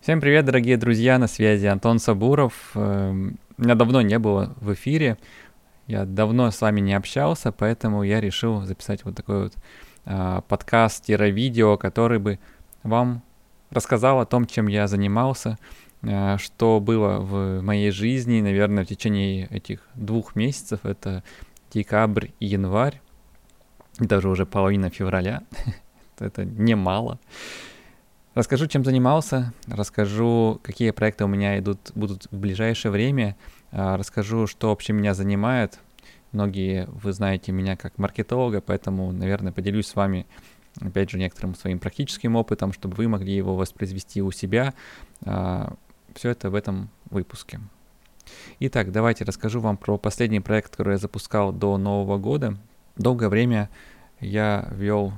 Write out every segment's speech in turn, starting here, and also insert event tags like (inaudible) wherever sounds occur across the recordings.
Всем привет, дорогие друзья, на связи Антон Сабуров. Эм, меня давно не было в эфире, я давно с вами не общался, поэтому я решил записать вот такой вот а, подкаст-видео, который бы вам рассказал о том, чем я занимался, а, что было в моей жизни, наверное, в течение этих двух месяцев, это декабрь и январь, даже уже половина февраля, (laughs) это немало. Расскажу, чем занимался, расскажу, какие проекты у меня идут, будут в ближайшее время, а, расскажу, что вообще меня занимает. Многие вы знаете меня как маркетолога, поэтому, наверное, поделюсь с вами, опять же, некоторым своим практическим опытом, чтобы вы могли его воспроизвести у себя. А, Все это в этом выпуске. Итак, давайте расскажу вам про последний проект, который я запускал до Нового года. Долгое время я вел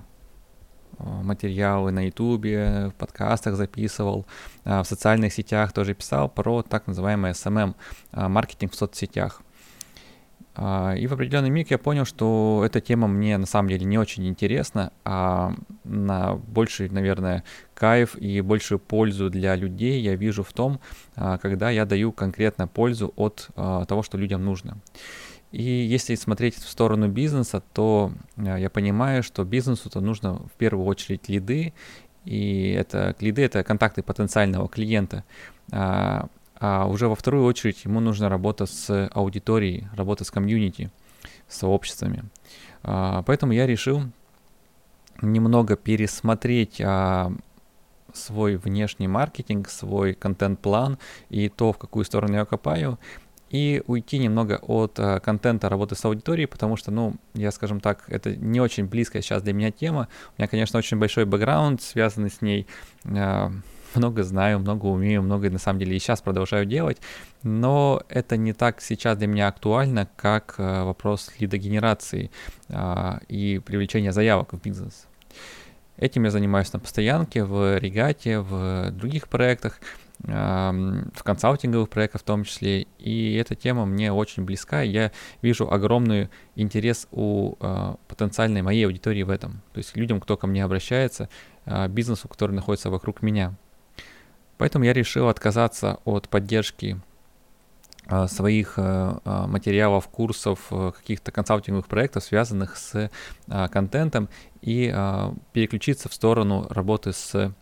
материалы на ютубе, в подкастах записывал, э, в социальных сетях тоже писал про так называемый SMM, э, маркетинг в соцсетях. И в определенный миг я понял, что эта тема мне на самом деле не очень интересна, а на больший, наверное, кайф и большую пользу для людей я вижу в том, когда я даю конкретно пользу от того, что людям нужно. И если смотреть в сторону бизнеса, то э, я понимаю, что бизнесу-то нужно в первую очередь лиды, и это лиды — это контакты потенциального клиента. А, а уже во вторую очередь ему нужна работа с аудиторией, работа с комьюнити, с сообществами. А, поэтому я решил немного пересмотреть а, свой внешний маркетинг, свой контент-план и то, в какую сторону я копаю, и уйти немного от э, контента работы с аудиторией, потому что, ну, я, скажем так, это не очень близкая сейчас для меня тема. У меня, конечно, очень большой бэкграунд, связанный с ней. Э, много знаю, много умею, много на самом деле и сейчас продолжаю делать, но это не так сейчас для меня актуально, как э, вопрос лидогенерации э, и привлечения заявок в бизнес. Этим я занимаюсь на постоянке, в регате, в других проектах в консалтинговых проектах в том числе. И эта тема мне очень близка. Я вижу огромный интерес у э, потенциальной моей аудитории в этом. То есть людям, кто ко мне обращается, э, бизнесу, который находится вокруг меня. Поэтому я решил отказаться от поддержки своих э, материалов, курсов, каких-то консалтинговых проектов, связанных с контентом, и переключиться в сторону работы с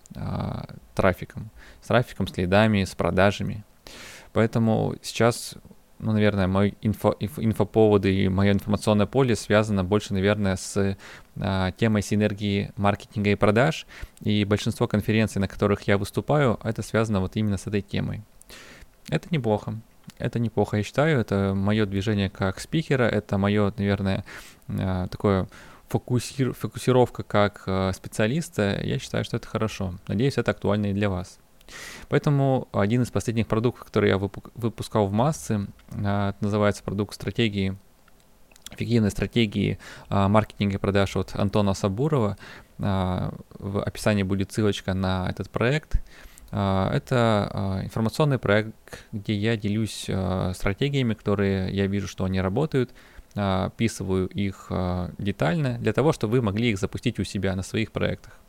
трафиком с трафиком, с лидами, с продажами. Поэтому сейчас, ну, наверное, мой инфо, инфоповоды и мое информационное поле связано больше, наверное, с а, темой синергии маркетинга и продаж. И большинство конференций, на которых я выступаю, это связано вот именно с этой темой. Это неплохо. Это неплохо, я считаю. Это мое движение как спикера, это мое, наверное, а, такое фокусир, фокусировка как а, специалиста. Я считаю, что это хорошо. Надеюсь, это актуально и для вас. Поэтому один из последних продуктов, который я выпускал в массы, а, называется продукт стратегии эффективной стратегии маркетинга и продаж от Антона Сабурова. В описании будет ссылочка на этот проект. Это информационный проект, где я делюсь стратегиями, которые я вижу, что они работают, описываю их детально для того, чтобы вы могли их запустить у себя на своих проектах.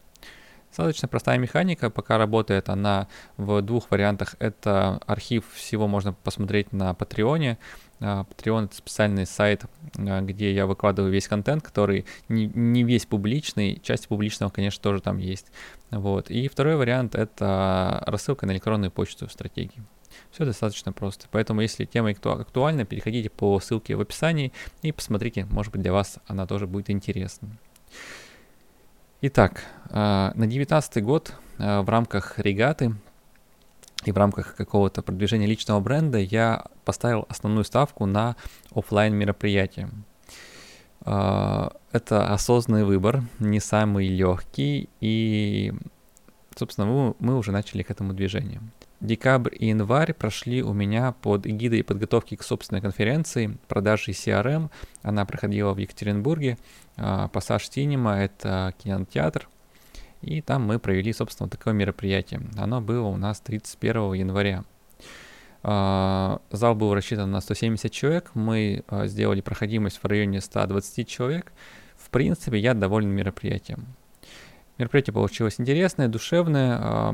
Достаточно простая механика, пока работает она в двух вариантах. Это архив, всего можно посмотреть на Патреоне. Patreon — это специальный сайт, а, где я выкладываю весь контент, который не, не весь публичный, часть публичного, конечно, тоже там есть. Вот. И второй вариант — это рассылка на электронную почту в стратегии. Все достаточно просто. Поэтому, если тема актуальна, переходите по ссылке в описании и посмотрите, может быть, для вас она тоже будет интересна. Итак, а, на 2019 год а, в рамках регаты и в рамках какого-то продвижения личного бренда я поставил основную ставку на офлайн мероприятия. А, это осознанный выбор, не самый легкий, и, собственно, мы, мы уже начали к этому движению. Декабрь и январь прошли у меня под эгидой подготовки к собственной конференции продажи CRM. Она проходила в Екатеринбурге. Пассаж Синема — это кинотеатр. И там мы провели, собственно, такое мероприятие. Оно было у нас 31 января. Зал был рассчитан на 170 человек. Мы а, сделали проходимость в районе 120 человек. В принципе, я доволен мероприятием. Мероприятие получилось интересное, душевное.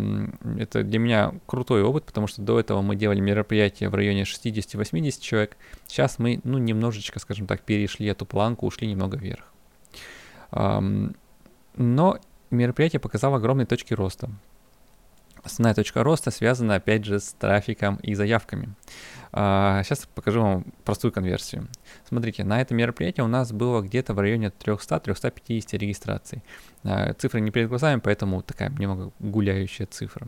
Это для меня крутой опыт, потому что до этого мы делали мероприятия в районе 60-80 человек. Сейчас мы, ну, немножечко, скажем так, перешли эту планку, ушли немного вверх. Но мероприятие показало огромные точки роста. Основная точка роста связана, опять же, с трафиком и заявками. Сейчас а, покажу вам простую конверсию. Смотрите, на это мероприятие у нас было где-то в районе 300-350 регистраций. А, цифры не перед глазами, поэтому такая немного гуляющая цифра.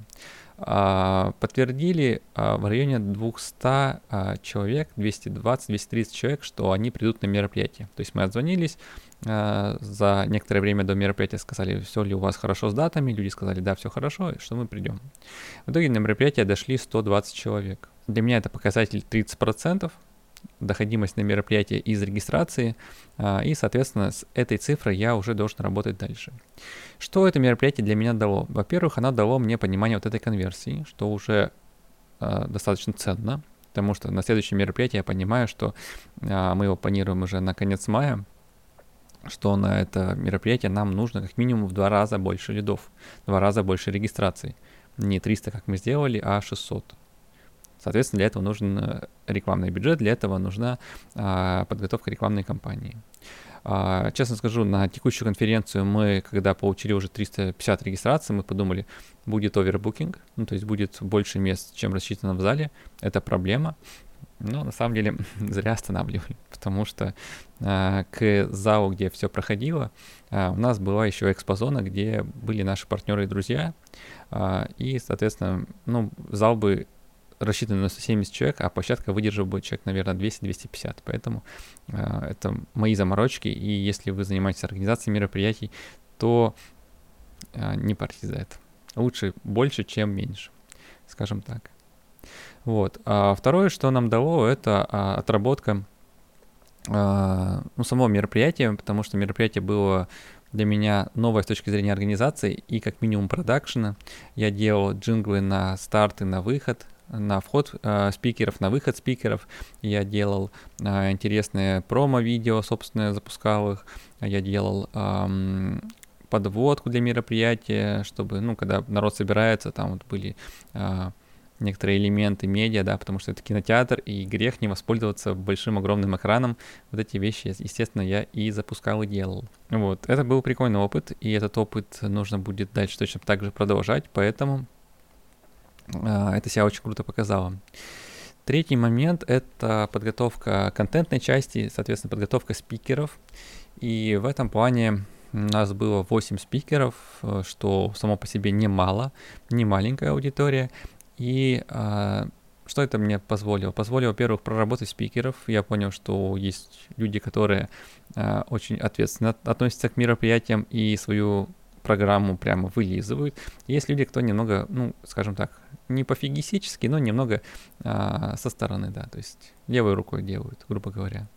А, подтвердили в районе 200 человек, 220-230 человек, что они придут на мероприятие. То есть мы отзвонились, за некоторое время до мероприятия сказали, все ли у вас хорошо с датами, люди сказали, да, все хорошо, что мы придем. В итоге на мероприятие дошли 120 человек. Для меня это показатель 30%, доходимость на мероприятие из регистрации, а, и, соответственно, с этой цифрой я уже должен работать дальше. Что это мероприятие для меня дало? Во-первых, оно дало мне понимание вот этой конверсии, что уже а, достаточно ценно, потому что на следующее мероприятие я понимаю, что а, мы его планируем уже на конец мая, что на это мероприятие нам нужно как минимум в два раза больше лидов, в два раза больше регистраций. Не 300, как мы сделали, а 600. Соответственно, для этого нужен э, рекламный бюджет, для этого нужна а, подготовка рекламной кампании. А, честно скажу, на текущую конференцию мы, когда получили уже 350 регистраций, мы подумали, будет овербукинг, ну, то есть будет больше мест, чем рассчитано в зале. Это проблема. Но на самом деле (laughs) зря останавливали, потому что а, к залу, где все проходило, у нас была еще экспозона, где были наши партнеры и друзья. И, соответственно, ну, зал бы рассчитан на 170 человек, а площадка выдержала бы человек, наверное, 200-250. Поэтому э, это мои заморочки, и если вы занимаетесь организацией мероприятий, то э, не парьтесь за это. Лучше больше, чем меньше, скажем так. Вот. А второе, что нам дало, это а, отработка а, ну, самого мероприятия, потому что мероприятие было для меня новое с точки зрения организации и как минимум продакшена. Я делал джинглы на старт и на выход, на вход э, спикеров, на выход спикеров. Я делал э, интересные промо-видео, собственно, запускал их. Я делал э, подводку для мероприятия, чтобы, ну, когда народ собирается, там вот были э, некоторые элементы медиа, да, потому что это кинотеатр, и грех не воспользоваться большим огромным экраном. Вот эти вещи, естественно, я и запускал и делал. Вот, это был прикольный опыт, и этот опыт нужно будет дальше точно так же продолжать, поэтому это себя очень круто показало. Третий момент — это подготовка контентной части, соответственно, подготовка спикеров. И в этом плане у нас было 8 спикеров, э, что само по себе немало, не маленькая аудитория. И а, что это мне позволило? Позволило, во-первых, проработать спикеров. Я понял, что есть люди, которые а, очень ответственно относятся к мероприятиям и свою программу прямо вылизывают. Есть люди, кто немного, ну, скажем так, не пофигистически, но немного а, со стороны, да, то есть левой рукой делают, грубо говоря.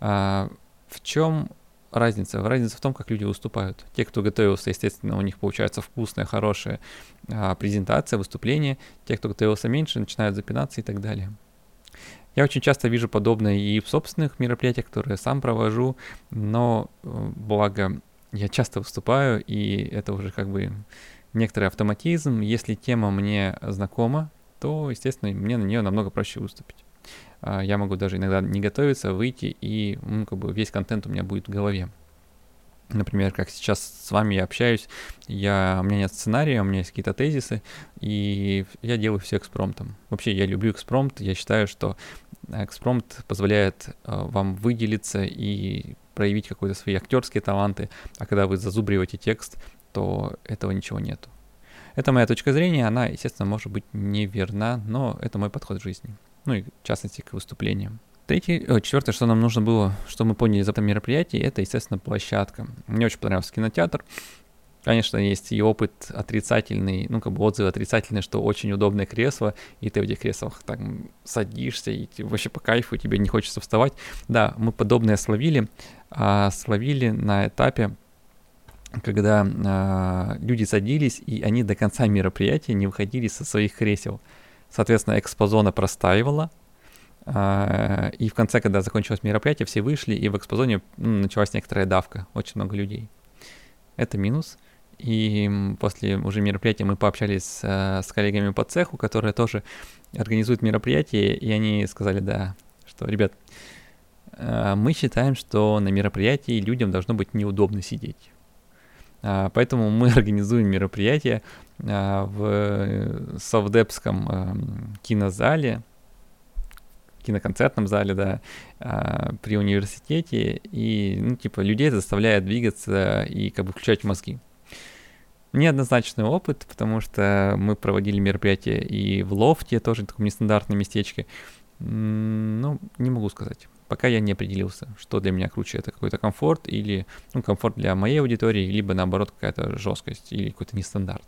А, в чем разница? Разница в том, как люди выступают. Те, кто готовился, естественно, у них получается вкусная, хорошая а, презентация, выступление. Те, кто готовился меньше, начинают запинаться и так далее. Я очень часто вижу подобное и в собственных мероприятиях, которые сам провожу, но э, благо я часто выступаю, и это уже как бы некоторый автоматизм. Если тема мне знакома, то, естественно, мне на нее намного проще выступить. А, я могу даже иногда не готовиться, выйти, и ну, как бы весь контент у меня будет в голове. Например, как сейчас с вами я общаюсь, я, у меня нет сценария, у меня есть какие-то тезисы, и я делаю все экспромтом. Вообще, я люблю экспромт, я считаю, что экспромт позволяет э, вам выделиться и проявить какие-то свои актерские таланты, а когда вы зазубриваете текст, то этого ничего нету. Это моя точка зрения, она, естественно, может быть неверна, но это мой подход к жизни. Ну и в частности к выступлениям. Третье, о, четвертое, что нам нужно было, что мы поняли из этого мероприятия, это, естественно, площадка. Мне очень понравился кинотеатр. Конечно, есть и опыт отрицательный, ну, как бы отзывы отрицательные, что очень удобное кресло, и ты в этих креслах так садишься, и вообще по кайфу, тебе не хочется вставать. Да, мы подобное словили, а словили на этапе, когда а, люди садились, и они до конца мероприятия не выходили со своих кресел. Соответственно, экспозона простаивала, а, и в конце, когда закончилось мероприятие, все вышли, и в экспозоне ну, началась некоторая давка, очень много людей. Это минус. И после уже мероприятия мы пообщались с, э, с коллегами по цеху, которые тоже организуют мероприятия, и они сказали, да, что, ребят, э, мы считаем, что на мероприятии людям должно быть неудобно сидеть. А, поэтому мы (laughs) организуем мероприятие а, в Совдепском эм, кинозале, киноконцертном зале, да, а, при университете, и, ну, типа, людей заставляет двигаться и как бы включать мозги. Неоднозначный опыт, потому что мы проводили мероприятие и в лофте, тоже таком нестандартном местечке. Ну, не могу сказать. Пока я не определился, что для меня круче. Это какой-то комфорт или ну, комфорт для моей аудитории, либо наоборот какая-то жесткость или какой-то нестандарт.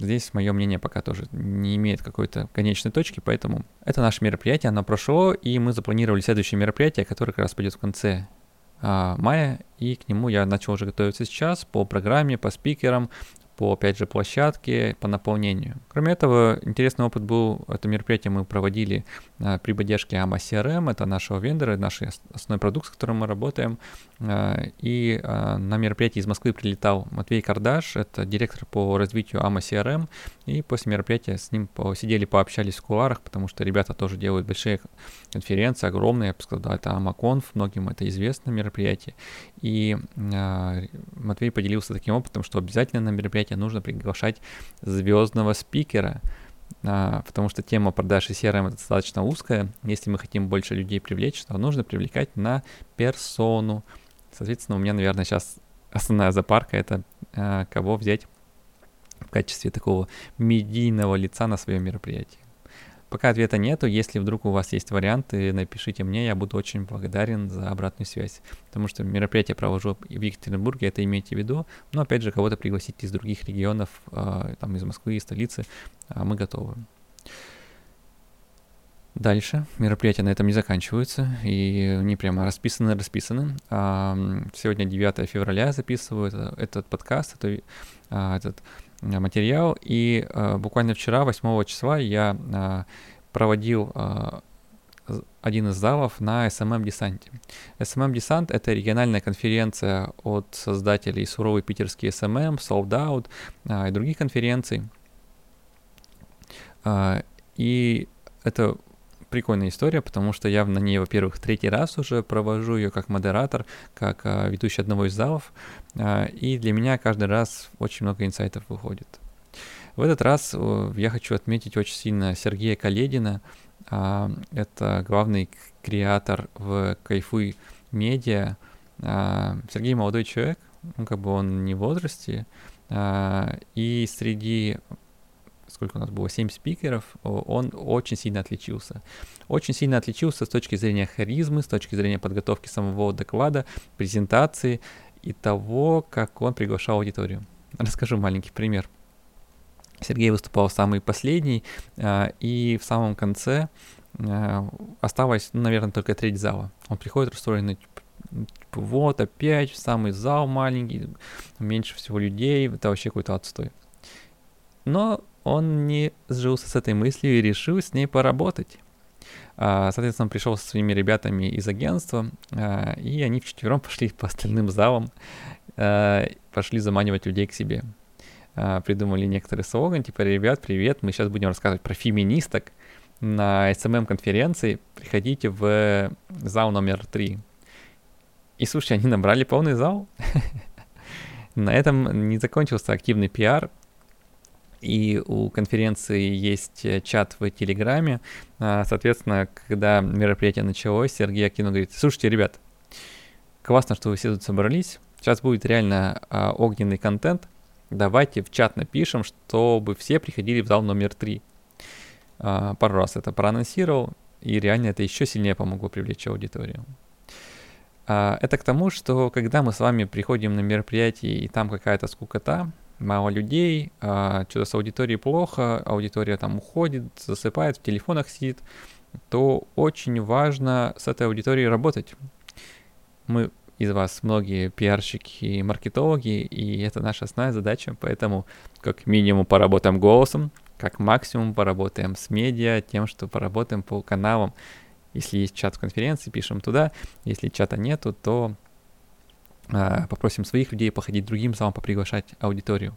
Здесь мое мнение пока тоже не имеет какой-то конечной точки, поэтому это наше мероприятие, оно прошло, и мы запланировали следующее мероприятие, которое как раз пойдет в конце мая, и к нему я начал уже готовиться сейчас по программе, по спикерам, по, опять же, площадке, по наполнению. Кроме этого, интересный опыт был, это мероприятие мы проводили а, при поддержке AMA CRM, это нашего вендора, наш основной продукт, с которым мы работаем. А, и а, на мероприятии из Москвы прилетал Матвей Кардаш, это директор по развитию AMA CRM, и после мероприятия с ним посидели, пообщались в кулуарах, потому что ребята тоже делают большие конференции, огромные, я бы сказал, да, это AmaConf, многим это известно мероприятие. И Матвей поделился таким опытом, что обязательно на мероприятие нужно приглашать звездного спикера, потому что тема продаж и CRM достаточно узкая. Если мы хотим больше людей привлечь, то нужно привлекать на персону. Соответственно, у меня, наверное, сейчас основная запарка — это а, кого взять в качестве такого медийного лица на своем мероприятии. Пока ответа нету, если вдруг у вас есть варианты, напишите мне, я буду очень благодарен за обратную связь. Потому что мероприятие провожу в Екатеринбурге, это имейте в виду. Но опять же, кого-то пригласить из других регионов, а, там из Москвы, из столицы, а, мы готовы. Дальше мероприятия на этом не заканчиваются, и они прямо расписаны, расписаны. Сегодня 9 февраля записываю этот подкаст, это, этот Э, материал. И э, буквально вчера, 8 числа, я э, проводил э, один из залов на SMM Десанте. SMM Десант — это региональная конференция от создателей суровый питерский SMM, Sold Out э, и других конференций. Э, и это прикольная история, потому что я на ней, во-первых, третий раз уже провожу ее как модератор, как а, ведущий одного из залов, а, и для меня каждый раз очень много инсайтов выходит. В этот раз я хочу отметить очень сильно Сергея Каледина. А, это главный креатор в Кайфуй Медиа. А, Сергей молодой человек, ну, как бы он не в возрасте, а, и среди сколько у нас было, 7 спикеров, он очень сильно отличился. Очень сильно отличился с точки зрения харизмы, с точки зрения подготовки самого доклада, презентации и того, как он приглашал аудиторию. Расскажу маленький пример. Сергей выступал самый последний, а, и в самом конце а, осталось, ну, наверное, только треть зала. Он приходит расстроенный, типа, типа, вот опять самый зал маленький, меньше всего людей, это вообще какой-то отстой. Но он не сжился с этой мыслью и решил с ней поработать. А, соответственно, он пришел со своими ребятами из агентства, а, и они вчетвером (laughs) пошли по остальным залам, а, пошли заманивать людей к себе. Придумали некоторый слоган, типа, ребят, привет, мы сейчас будем рассказывать про феминисток на SMM-конференции, приходите в зал номер три. И, слушай, они набрали полный зал. (laughs) На этом не закончился активный пиар, и у конференции есть э, чат в Телеграме. А, соответственно, когда мероприятие началось, Сергей Акинов говорит, слушайте, ребят, классно, что вы все тут собрались, сейчас будет реально а, огненный контент, давайте в чат напишем, чтобы все приходили в зал номер три. А, пару раз это проанонсировал, и реально это еще сильнее помогло привлечь аудиторию. Это к тому, что когда мы с вами приходим на мероприятие, и там какая-то скукота, мало людей, а, что-то с аудиторией плохо, аудитория там уходит, засыпает, в телефонах сидит, то очень важно с этой аудиторией работать. Мы из вас многие пиарщики и маркетологи, и это наша основная задача, поэтому как минимум поработаем голосом, как максимум поработаем с медиа, тем, что поработаем по каналам. Если есть чат в конференции, пишем туда. Если чата нету, то попросим своих людей походить другим залом, поприглашать аудиторию.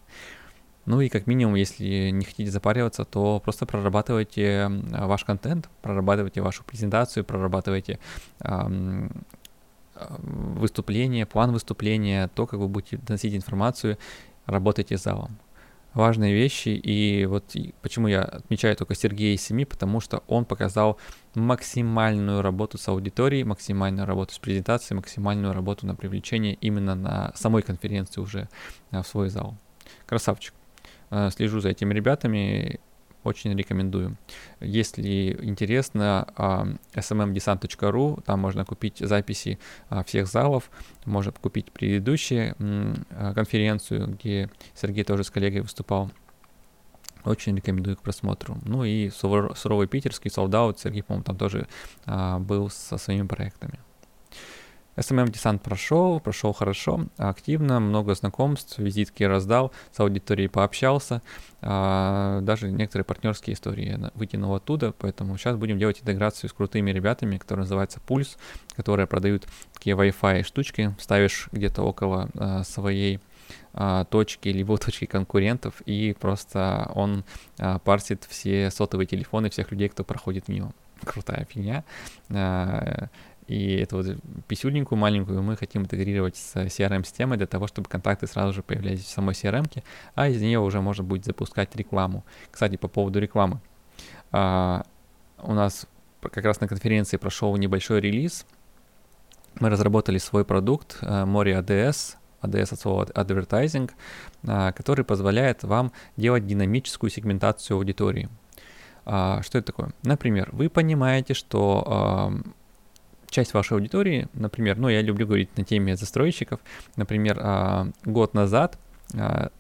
Ну и как минимум, если не хотите запариваться, то просто прорабатывайте ваш контент, прорабатывайте вашу презентацию, прорабатывайте эм, выступление, план выступления, то, как вы будете доносить информацию, работайте с залом важные вещи. И вот почему я отмечаю только Сергея из семи, потому что он показал максимальную работу с аудиторией, максимальную работу с презентацией, максимальную работу на привлечение именно на самой конференции уже в свой зал. Красавчик. Э, слежу за этими ребятами очень рекомендую. Если интересно, smmdesant.ru, там можно купить записи а, всех залов, можно купить предыдущие а, конференцию, где Сергей тоже с коллегой выступал. Очень рекомендую к просмотру. Ну и суровый питерский солдат, Сергей, по-моему, там тоже а, был со своими проектами. SMM десант прошел, прошел хорошо, активно, много знакомств, визитки раздал, с аудиторией пообщался, а, даже некоторые партнерские истории вытянул оттуда, поэтому сейчас будем делать интеграцию с крутыми ребятами, которые называются Пульс, которые продают такие Wi-Fi штучки, ставишь где-то около а, своей а, точки, либо (laughs) точки конкурентов, и просто он парсит все сотовые телефоны всех людей, кто проходит мимо. Крутая фигня. И эту вот писюленькую маленькую мы хотим интегрировать с CRM-системой для того, чтобы контакты сразу же появлялись в самой CRM, а из нее уже можно будет запускать рекламу. Кстати, по поводу рекламы. А, у нас как раз на конференции прошел небольшой релиз. Мы разработали свой продукт Mori ADS, ADS от слова Advertising, а, который позволяет вам делать динамическую сегментацию аудитории. А, что это такое? Например, вы понимаете, что часть вашей аудитории, например, ну, я люблю говорить на теме застройщиков, например, а, год назад а,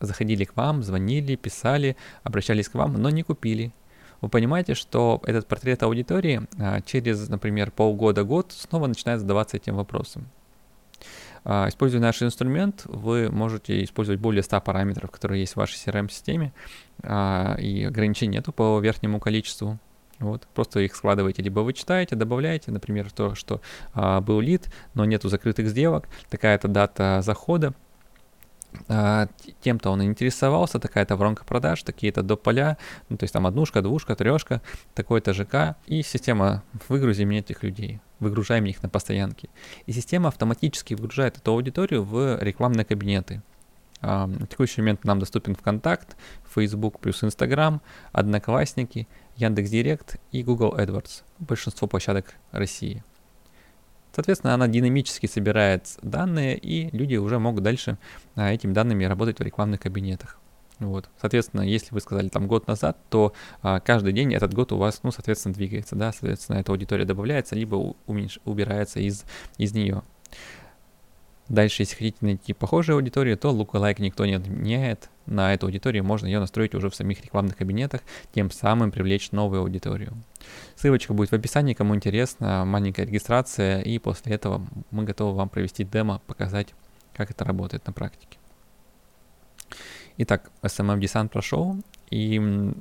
заходили к вам, звонили, писали, обращались к вам, но не купили. Вы понимаете, что этот портрет аудитории а, через, например, полгода-год снова начинает задаваться этим вопросом. Используя наш инструмент, вы можете использовать более 100 параметров, которые есть в вашей CRM-системе, и ограничений нету по верхнему количеству. Вот, просто их складываете, либо вы читаете, добавляете, например, то, что а, был лид, но нету закрытых сделок, такая-то дата захода, а, тем-то он интересовался, такая-то воронка продаж, такие-то до поля, ну, то есть там однушка, двушка, трешка, такой-то ЖК, и система выгрузи мне этих людей, выгружаем их на постоянки. И система автоматически выгружает эту аудиторию в рекламные кабинеты. На текущий момент нам доступен ВКонтакт, Facebook плюс Instagram, Одноклассники – Яндекс.Директ и Google AdWords, большинство площадок России. Соответственно, она динамически собирает данные, и люди уже могут дальше а, этими данными работать в рекламных кабинетах. Вот. Соответственно, если вы сказали там год назад, то а, каждый день этот год у вас, ну, соответственно, двигается, да, соответственно, эта аудитория добавляется, либо уменьш... убирается из, из нее. Дальше, если хотите найти похожую аудиторию, то lookalike никто не отменяет. На эту аудиторию можно ее настроить уже в самих рекламных кабинетах, тем самым привлечь новую аудиторию. Ссылочка будет в описании, кому интересно, маленькая регистрация, и после этого мы готовы вам провести демо, показать, как это работает на практике. Итак, SMM Descent прошел, и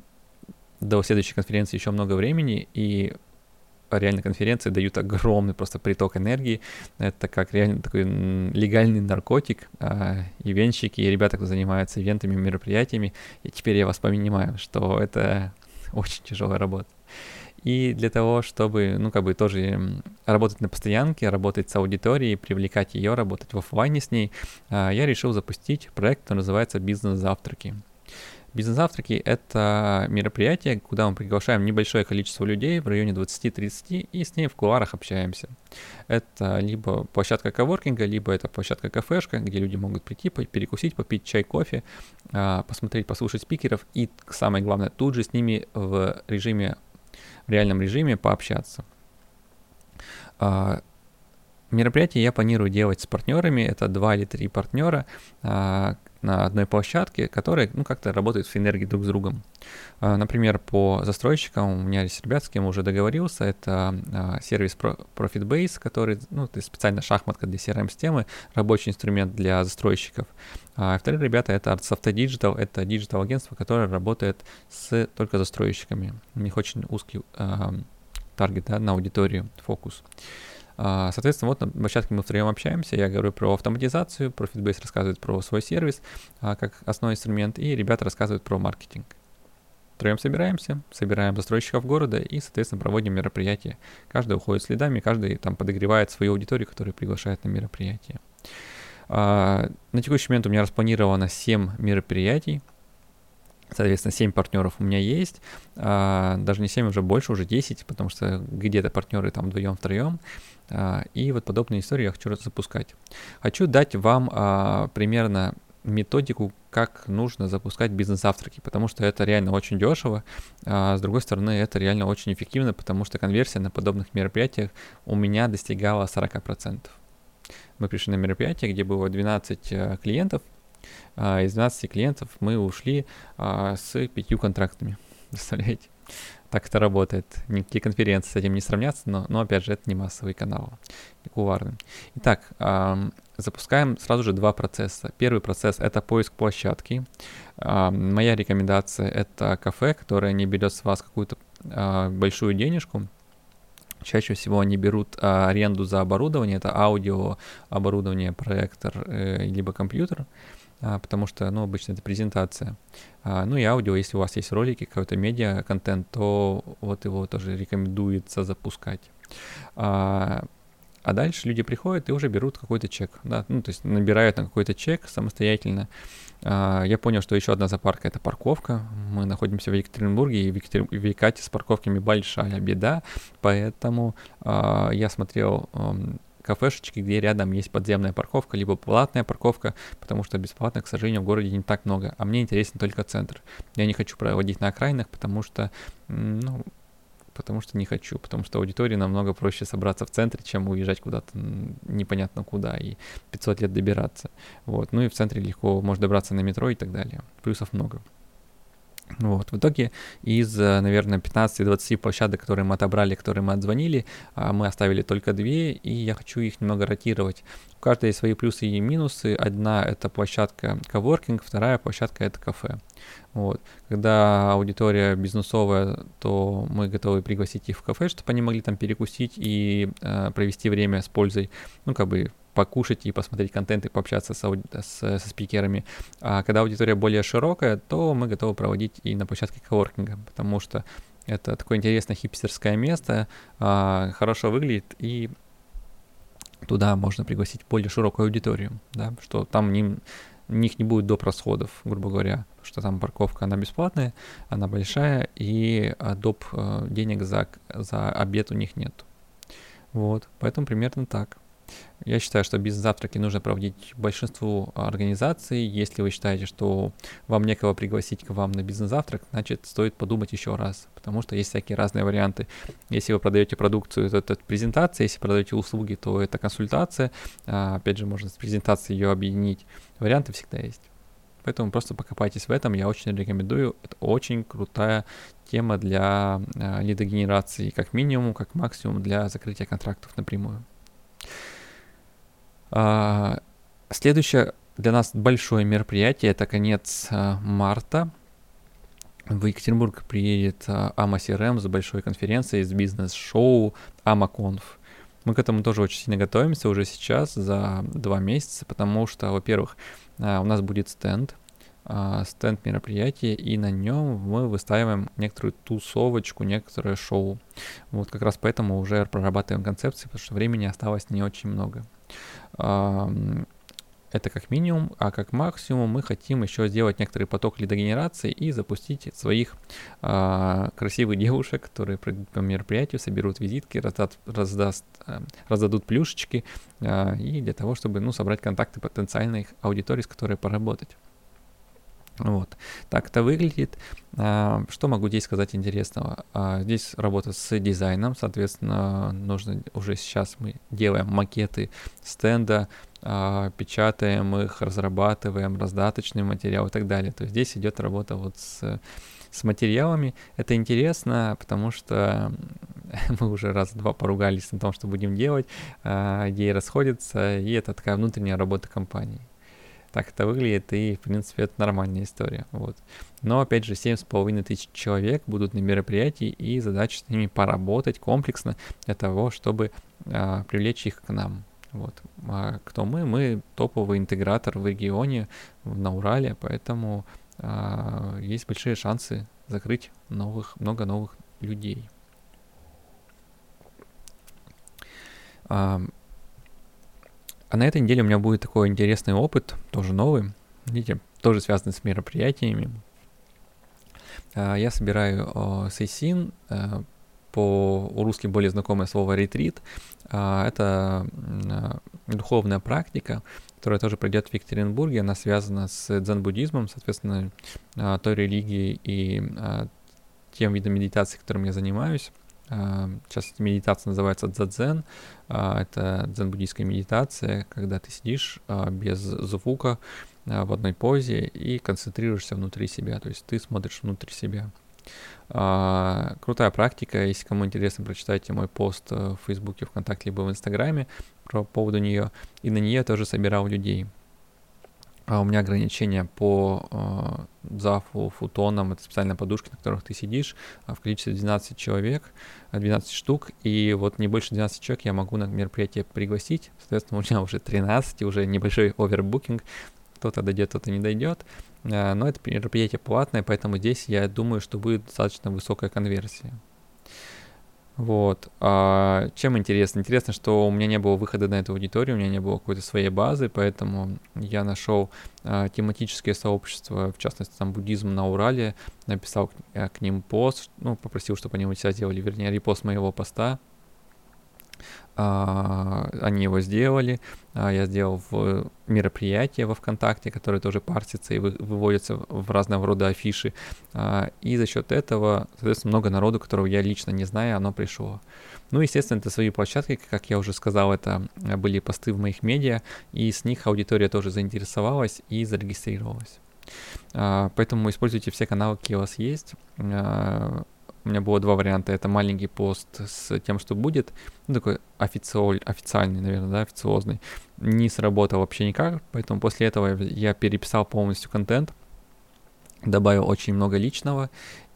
до следующей конференции еще много времени, и реально конференции дают огромный просто приток энергии. Это как реально такой легальный наркотик. А, ивенщики и ребята, кто занимаются ивентами, мероприятиями. И теперь я вас понимаю, что это (laughs) очень тяжелая работа. И для того, чтобы, ну, как бы тоже работать на постоянке, работать с аудиторией, привлекать ее, работать в офлайне с ней, а, я решил запустить проект, который называется «Бизнес-завтраки». Бизнес-завтраки — это мероприятие, куда мы приглашаем небольшое количество людей в районе 20-30 и с ней в кулуарах общаемся. Это либо площадка коворкинга, либо это площадка кафешка, где люди могут прийти, перекусить, попить чай, кофе, а, посмотреть, послушать спикеров и, самое главное, тут же с ними в режиме, в реальном режиме пообщаться. А, мероприятие я планирую делать с партнерами, это два или три партнера, а, на одной площадке, которые ну, как-то работают в синергии друг с другом. А, например, по застройщикам у меня есть ребят, с кем уже договорился, это а, сервис ProfitBase, который, ну, то есть специально шахматка для CRM-системы, рабочий инструмент для застройщиков. А вторые ребята это Artsofte Digital, это digital-агентство, которое работает с только застройщиками. У них очень узкий target да, на аудиторию, фокус. А, соответственно, вот на площадке мы втроем общаемся, я говорю про автоматизацию, ProfitBase рассказывает про свой сервис а, как основной инструмент, и ребята рассказывают про маркетинг. Втроем собираемся, собираем застройщиков города и, соответственно, проводим мероприятия. Каждый уходит следами, каждый там подогревает свою аудиторию, которую приглашает на мероприятие. А, на текущий момент у меня распланировано 7 мероприятий, Соответственно, 7 партнеров у меня есть, а, даже не 7, уже больше, уже 10, потому что где-то партнеры там вдвоем, втроем. А, и вот подобные истории я хочу запускать. Хочу дать вам а, примерно методику, как нужно запускать бизнес-завтраки, потому что это реально очень дешево, а с другой стороны, это реально очень эффективно, потому что конверсия на подобных мероприятиях у меня достигала 40%. Мы пришли на мероприятие, где было 12 э, клиентов, а, из 12 клиентов мы ушли с пятью контрактами. (laughs) Представляете? Так это работает. Никакие конференции с этим не сравнятся, но, но опять же, это не массовый канал, не кулуарный. Итак, запускаем сразу же два процесса. Первый процесс — это поиск площадки. Моя рекомендация — это кафе, которое не берет с вас какую-то а, большую денежку, Чаще всего они берут а, аренду за оборудование, это аудио, оборудование, проектор, э, либо компьютер. А, потому что, ну, обычно это презентация. А, ну и аудио, если у вас есть ролики, какой-то медиа-контент, то вот его тоже рекомендуется запускать. А, а дальше люди приходят и уже берут какой-то чек, да, ну, то есть набирают на какой-то чек самостоятельно. Я понял, что еще одна запарка — это парковка. Мы находимся в Екатеринбурге, и в, Екатер... Екате с парковками большая беда, поэтому я смотрел кафешечки, где рядом есть подземная парковка, либо платная парковка, потому что бесплатно, к сожалению, в городе не так много. А мне интересен только центр. Я не хочу проводить на окраинах, потому что, ну, потому что не хочу, потому что аудитории намного проще собраться в центре, чем уезжать куда-то непонятно куда и 500 лет добираться. Вот. Ну и в центре легко можно добраться на метро и так далее. Плюсов много. Вот. В итоге из, э, наверное, 15-20 площадок, которые мы отобрали, которые мы отзвонили, а, мы оставили только две, и я хочу их немного ротировать. У каждой есть свои плюсы и минусы. Одна — это площадка коворкинг, вторая площадка — это кафе. Вот. Когда аудитория бизнесовая, то мы готовы пригласить их в кафе, чтобы они могли там перекусить и э, провести время с пользой, ну, как бы покушать и посмотреть контент и пообщаться с, ауди- с, со спикерами. А когда аудитория более широкая, то мы готовы проводить и на площадке коворкинга, потому что это такое интересное хипстерское место, а, хорошо выглядит и туда можно пригласить более широкую аудиторию, да, что там у них не будет доп. расходов, грубо говоря, что там парковка, она бесплатная, она большая, и а, доп. Денег за, за обед у них нет. Вот, поэтому примерно так. Я считаю, что бизнес-завтраки нужно проводить большинству организаций. Если вы считаете, что вам некого пригласить к вам на бизнес-завтрак, значит, стоит подумать еще раз, потому что есть всякие разные варианты. Если вы продаете продукцию, то это презентация, если продаете услуги, то это консультация. А, опять же, можно с презентацией ее объединить. Варианты всегда есть. Поэтому просто покопайтесь в этом, я очень рекомендую. Это очень крутая тема для э, лидогенерации, как минимум, как максимум для закрытия контрактов напрямую. А, следующее для нас большое мероприятие, это конец а, марта. В Екатеринбург приедет а, AMA CRM с большой конференцией, с бизнес-шоу AmaConf. Мы к этому тоже очень сильно готовимся уже сейчас, за два месяца, потому что, во-первых, у нас будет стенд, стенд мероприятия, и на нем мы выставим некоторую тусовочку, некоторое шоу. Вот как раз поэтому уже прорабатываем концепции, потому что времени осталось не очень много. Это как минимум, а как максимум мы хотим еще сделать некоторый поток лидогенерации и запустить своих э, красивых девушек, которые пройдут по мероприятию, соберут визитки, раздат, раздаст, э, раздадут плюшечки, э, и для того, чтобы ну, собрать контакты потенциальных аудиторий, с которой поработать. Вот. Так это выглядит. А, что могу здесь сказать интересного? А, здесь работа с дизайном, соответственно, нужно уже сейчас мы делаем макеты стенда, а, печатаем их, разрабатываем раздаточный материал и так далее. То есть здесь идет работа вот с, с материалами. Это интересно, потому что (laughs) мы уже раз-два поругались на том, что будем делать, идеи расходятся, и это такая внутренняя работа компании. Так это выглядит, и, в принципе, это нормальная история, вот. Но, опять же, 7,5 тысяч человек будут на мероприятии, и задача с ними поработать комплексно для того, чтобы а, привлечь их к нам. Вот. А кто мы? Мы топовый интегратор в регионе, на Урале, поэтому а, есть большие шансы закрыть новых, много новых людей. А на этой неделе у меня будет такой интересный опыт, тоже новый, видите, тоже связанный с мероприятиями. А, я собираю сейсин, э, по-русски более знакомое слово ретрит. А, это духовная практика, которая тоже пройдет в Екатеринбурге. Она связана с дзен-буддизмом, соответственно, той религией и тем видом медитации, которым я занимаюсь. Сейчас медитация называется дзадзен. Это дзен-буддийская медитация, когда ты сидишь без звука в одной позе и концентрируешься внутри себя. То есть ты смотришь внутрь себя. Крутая практика. Если кому интересно, прочитайте мой пост в Фейсбуке, ВКонтакте, либо в Инстаграме по поводу нее. И на нее тоже собирал людей. А у меня ограничения по э, зафу, футонам, это специальные подушки, на которых ты сидишь, в количестве 12 человек, 12 штук, и вот не больше 12 человек я могу на мероприятие пригласить, соответственно, у меня (laughs) уже 13, уже небольшой овербукинг, кто-то дойдет, кто-то не дойдет, но это мероприятие платное, поэтому здесь я думаю, что будет достаточно высокая конверсия. Вот. А, чем интересно? Интересно, что у меня не было выхода на эту аудиторию, у меня не было какой-то своей базы, поэтому я нашел а, тематические сообщества, в частности, там буддизм на Урале, написал к, а, к ним пост, ну, попросил, чтобы они у себя сделали, вернее, репост моего поста, они его сделали. А, я сделал в мероприятие во ВКонтакте, которое тоже партится и выводится в разного рода афиши. А, и за счет этого, соответственно, много народу, которого я лично не знаю, оно пришло. Ну, естественно, это свои площадки, как я уже сказал, это были посты в моих медиа, и с них аудитория тоже заинтересовалась и зарегистрировалась. Поэтому используйте все каналы, какие у вас есть. У меня было два варианта. Это маленький пост с тем, что будет. Ну, такой официаль, официальный, наверное, да, официозный. Не сработал вообще никак. Поэтому после этого я переписал полностью контент. Добавил очень много личного.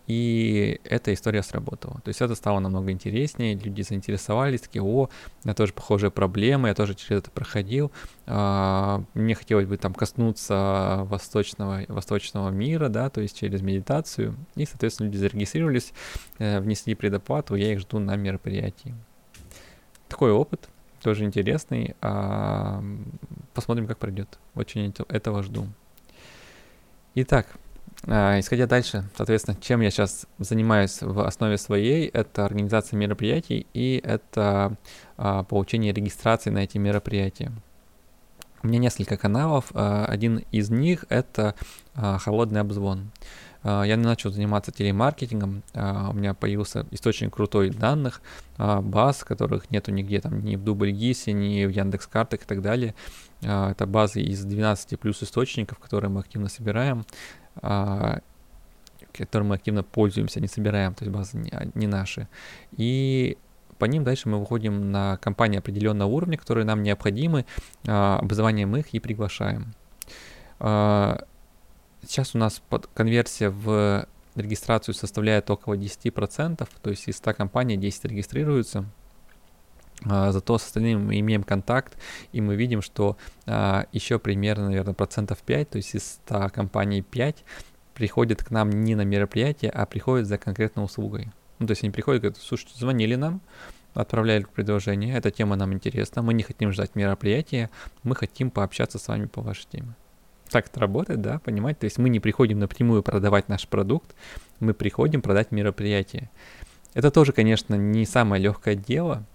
И эта история сработала. То есть это стало намного интереснее, люди заинтересовались, такие, о, у меня тоже похожие проблемы, я тоже через это проходил. А, мне хотелось бы там коснуться восточного, восточного мира, да, то есть через медитацию. И, соответственно, люди зарегистрировались, э, внесли предоплату, я их жду на мероприятии. Такой опыт, тоже интересный. А, посмотрим, как пройдет. Очень этого жду. Итак, исходя дальше, соответственно, чем я сейчас занимаюсь в основе своей, это организация мероприятий и это а, получение регистрации на эти мероприятия. У меня несколько каналов, а, один из них это а, холодный обзвон. А, я начал заниматься телемаркетингом, а, у меня появился источник крутой данных, а, баз, которых нету нигде, там, ни в Дубльгисе, ни в Яндекс.Картах и так далее. А, это базы из 12 плюс источников, которые мы активно собираем. А, которым мы активно пользуемся, не собираем, то есть базы не, не наши. И по ним дальше мы выходим на компании определенного уровня, которые нам необходимы, а, образованием их и приглашаем. А, сейчас у нас под конверсия в регистрацию составляет около 10%, то есть из 100 компаний 10 регистрируются, а, зато с остальными мы имеем контакт, и мы видим, что а, еще примерно, наверное, процентов 5, то есть из 100 компаний 5 приходят к нам не на мероприятие, а приходят за конкретной услугой. Ну, то есть они приходят и говорят, слушайте, звонили нам, отправляли предложение, эта тема нам интересна, мы не хотим ждать мероприятия, мы хотим пообщаться с вами по вашей теме. Так это работает, да, понимаете? То есть мы не приходим напрямую продавать наш продукт, мы приходим продать мероприятие. Это тоже, конечно, не самое легкое дело,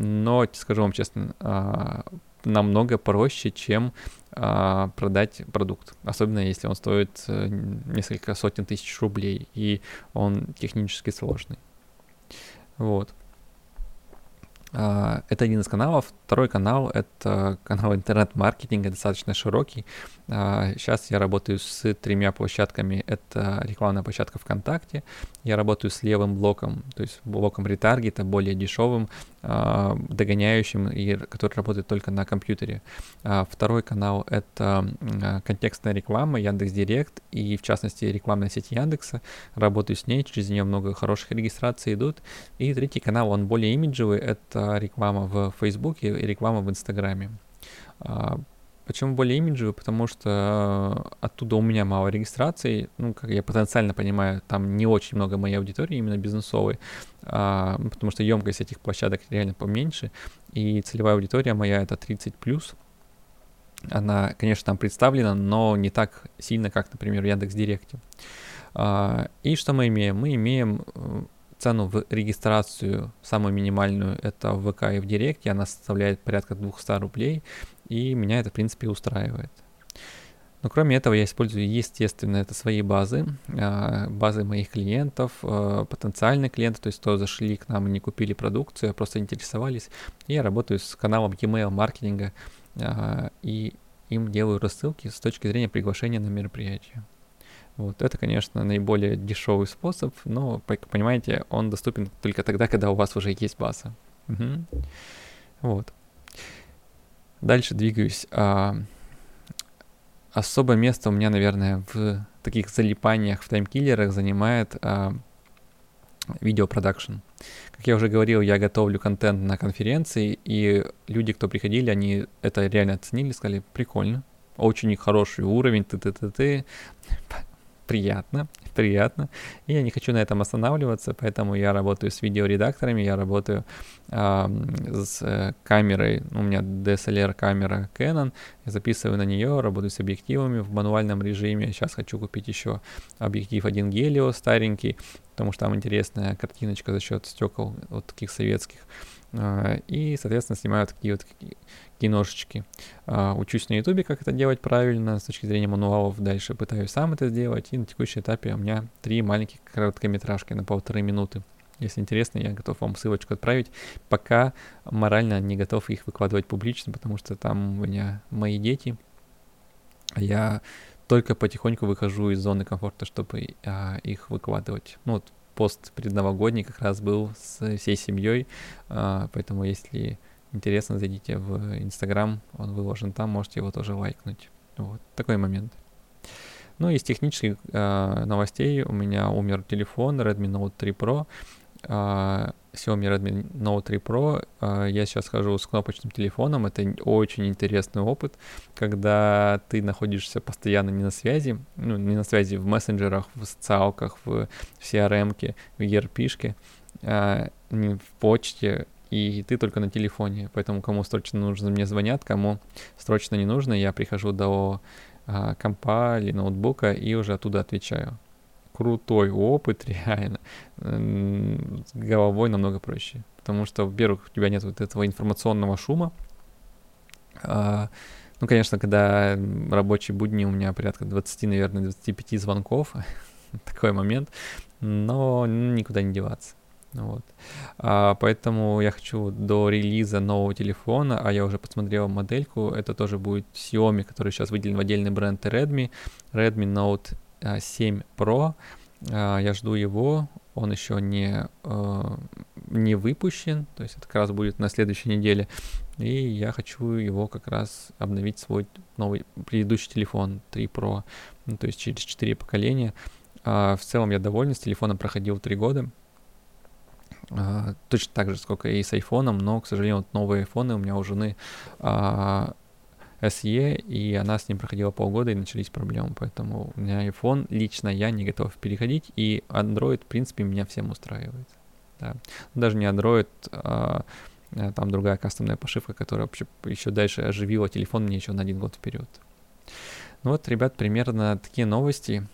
но, скажу вам честно, а, намного проще, чем а, продать продукт, особенно если он стоит э, несколько сотен тысяч рублей и он технически сложный. Вот. А, это один из каналов. Второй канал — это канал интернет-маркетинга, достаточно широкий. Сейчас а, я работаю с тремя площадками. Это рекламная площадка ВКонтакте. Я работаю с левым блоком, то есть блоком ретаргета, более дешевым, а, догоняющим, и который работает только на компьютере. Второй канал — это контекстная реклама, Яндекс Директ, и в частности рекламная сеть Яндекса. Работаю с ней, через нее много хороших регистраций идут. И третий канал, он более имиджевый, это реклама в Фейсбуке и реклама в Инстаграме. А, почему более имиджевый? Потому что оттуда у меня мало регистраций. Ну, как я потенциально понимаю, там не очень много моей аудитории, именно бизнесовой, а, потому что емкость этих площадок реально поменьше. И целевая аудитория моя это 30 плюс. Она, конечно, там представлена, но не так сильно, как, например, в Яндекс Директе. А, и что мы имеем? Мы имеем э, цену в регистрацию, самую минимальную, это в ВК и в Директе, она составляет порядка 200 рублей, и меня это, в принципе, устраивает. Но кроме этого я использую, естественно, это свои базы, а, базы моих клиентов, а, потенциальных клиентов, то есть кто зашли к нам и не купили продукцию, а просто интересовались. И я работаю с каналом e-mail маркетинга а, и им делаю рассылки с точки зрения приглашения на мероприятие. Вот это, конечно, наиболее дешевый способ, но, понимаете, он доступен только тогда, когда у вас уже есть база. Угу. Вот. Дальше двигаюсь. А, особое место у меня, наверное, в таких залипаниях в таймкиллерах занимает а, видеопродакшн. Как я уже говорил, я готовлю контент на конференции, и люди, кто приходили, они это реально оценили, сказали, прикольно, очень хороший уровень, ты-ты-ты-ты, приятно, приятно. И я не хочу на этом останавливаться, поэтому я работаю с видеоредакторами, я работаю э, с камерой, у меня DSLR камера Canon, я записываю на нее, работаю с объективами в мануальном режиме. Сейчас хочу купить еще объектив один Гелио старенький, потому что там интересная картиночка за счет стекол вот таких советских. А, и, соответственно, снимаю такие вот киношечки. А, учусь на ютубе, как это делать правильно, с точки зрения мануалов. Дальше пытаюсь сам это сделать. И на текущем этапе у меня три маленьких короткометражки на полторы минуты. Если интересно, я готов вам ссылочку отправить. Пока морально не готов их выкладывать публично, потому что там у меня мои дети. Я только потихоньку выхожу из зоны комфорта, чтобы а, их выкладывать. Ну вот пост предновогодний как раз был с всей семьей, а, поэтому если интересно, зайдите в Инстаграм, он выложен там, можете его тоже лайкнуть. Вот, такой момент. Ну, из технических э, новостей у меня умер телефон Redmi Note 3 Pro. Э, Xiaomi Redmi Note 3 Pro. Э, я сейчас хожу с кнопочным телефоном. Это очень интересный опыт, когда ты находишься постоянно не на связи, ну, не на связи в мессенджерах, в социалках, в CRM-ке, в ERP-шке, э, в почте, и ты только на телефоне. Поэтому кому срочно нужно, мне звонят, кому срочно не нужно, я прихожу до а, компа или ноутбука и уже оттуда отвечаю. Крутой опыт, (laughs) реально. С головой намного проще. Потому что, во-первых, у тебя нет вот этого информационного шума. А, ну, конечно, когда рабочие будни у меня порядка 20, наверное, 25 звонков, (laughs) такой момент, но никуда не деваться. Вот. А, поэтому я хочу до релиза нового телефона, а я уже посмотрел модельку, это тоже будет Xiaomi, который сейчас выделен в отдельный бренд Redmi, Redmi Note 7 а, Pro. А, я жду его, он еще не, а, не выпущен, то есть это как раз будет на следующей неделе. И я хочу его как раз обновить свой новый предыдущий телефон 3 Pro, ну, то есть через 4 поколения. А, в целом я доволен, с телефоном проходил 3 года. Uh, точно так же, сколько и с айфоном, но, к сожалению, вот новые айфоны у меня у жены uh, SE, и она с ним проходила полгода, и начались проблемы, поэтому у меня iPhone лично я не готов переходить, и Android, в принципе, меня всем устраивает. Да. Даже не Android, а, там другая кастомная пошивка, которая вообще еще дальше оживила телефон мне еще на один год вперед. Ну вот, ребят, примерно такие новости.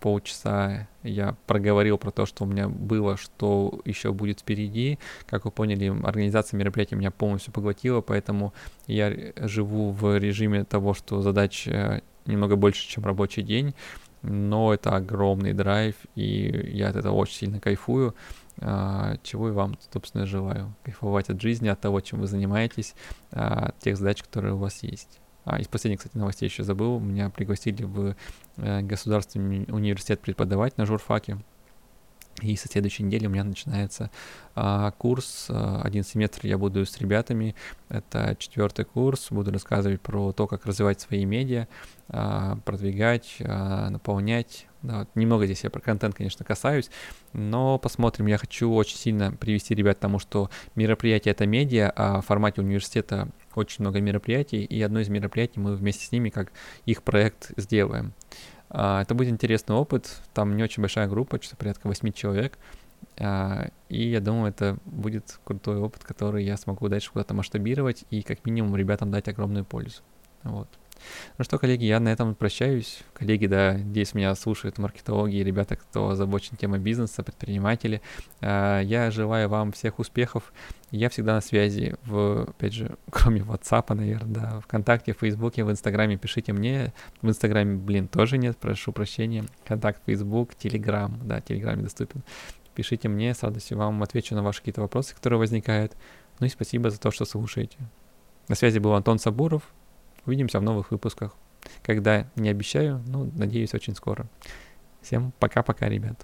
Полчаса я проговорил про то, что у меня было, что еще будет впереди. Как вы поняли, организация мероприятия меня полностью поглотила, поэтому я живу в режиме того, что задач э, немного больше, чем рабочий день. но это огромный драйв, и я от этого очень сильно кайфую, а, чего и вам, собственно, желаю. Кайфовать от жизни, от того, чем вы занимаетесь, а, от тех задач, которые у вас есть. А, из последних, кстати, новостей еще забыл, меня пригласили в э, Государственный университет преподавать на журфаке. И со следующей недели у меня начинается а, курс. А, один семестр я буду с ребятами. Это четвертый курс. Буду рассказывать про то, как развивать свои медиа, а, продвигать, а, наполнять. Да, вот немного здесь я про контент, конечно, касаюсь, но посмотрим. Я хочу очень сильно привести ребят к тому, что мероприятие это медиа, а в формате университета очень много мероприятий, и одно из мероприятий мы вместе с ними как их проект сделаем. А, это будет интересный опыт, там не очень большая группа, что-то порядка 8 человек, а, и я думаю, это будет крутой опыт, который я смогу дальше куда-то масштабировать и как минимум ребятам дать огромную пользу. Вот. Ну что, коллеги, я на этом прощаюсь. Коллеги, да, здесь меня слушают маркетологи, ребята, кто озабочен темой бизнеса, предприниматели. А, я желаю вам всех успехов. Я всегда на связи, в, опять же, (laughs) кроме WhatsApp, наверное, да, ВКонтакте, в Фейсбуке, в Инстаграме пишите мне. В Инстаграме, блин, тоже нет, прошу прощения. Контакт Фейсбук, Телеграм, да, Телеграме доступен. Пишите мне, с радостью вам отвечу на ваши какие-то вопросы, которые возникают. Ну и спасибо за то, что слушаете. На связи был Антон Сабуров. Увидимся в новых выпусках. Когда не обещаю, но надеюсь очень скоро. Всем пока-пока, ребят.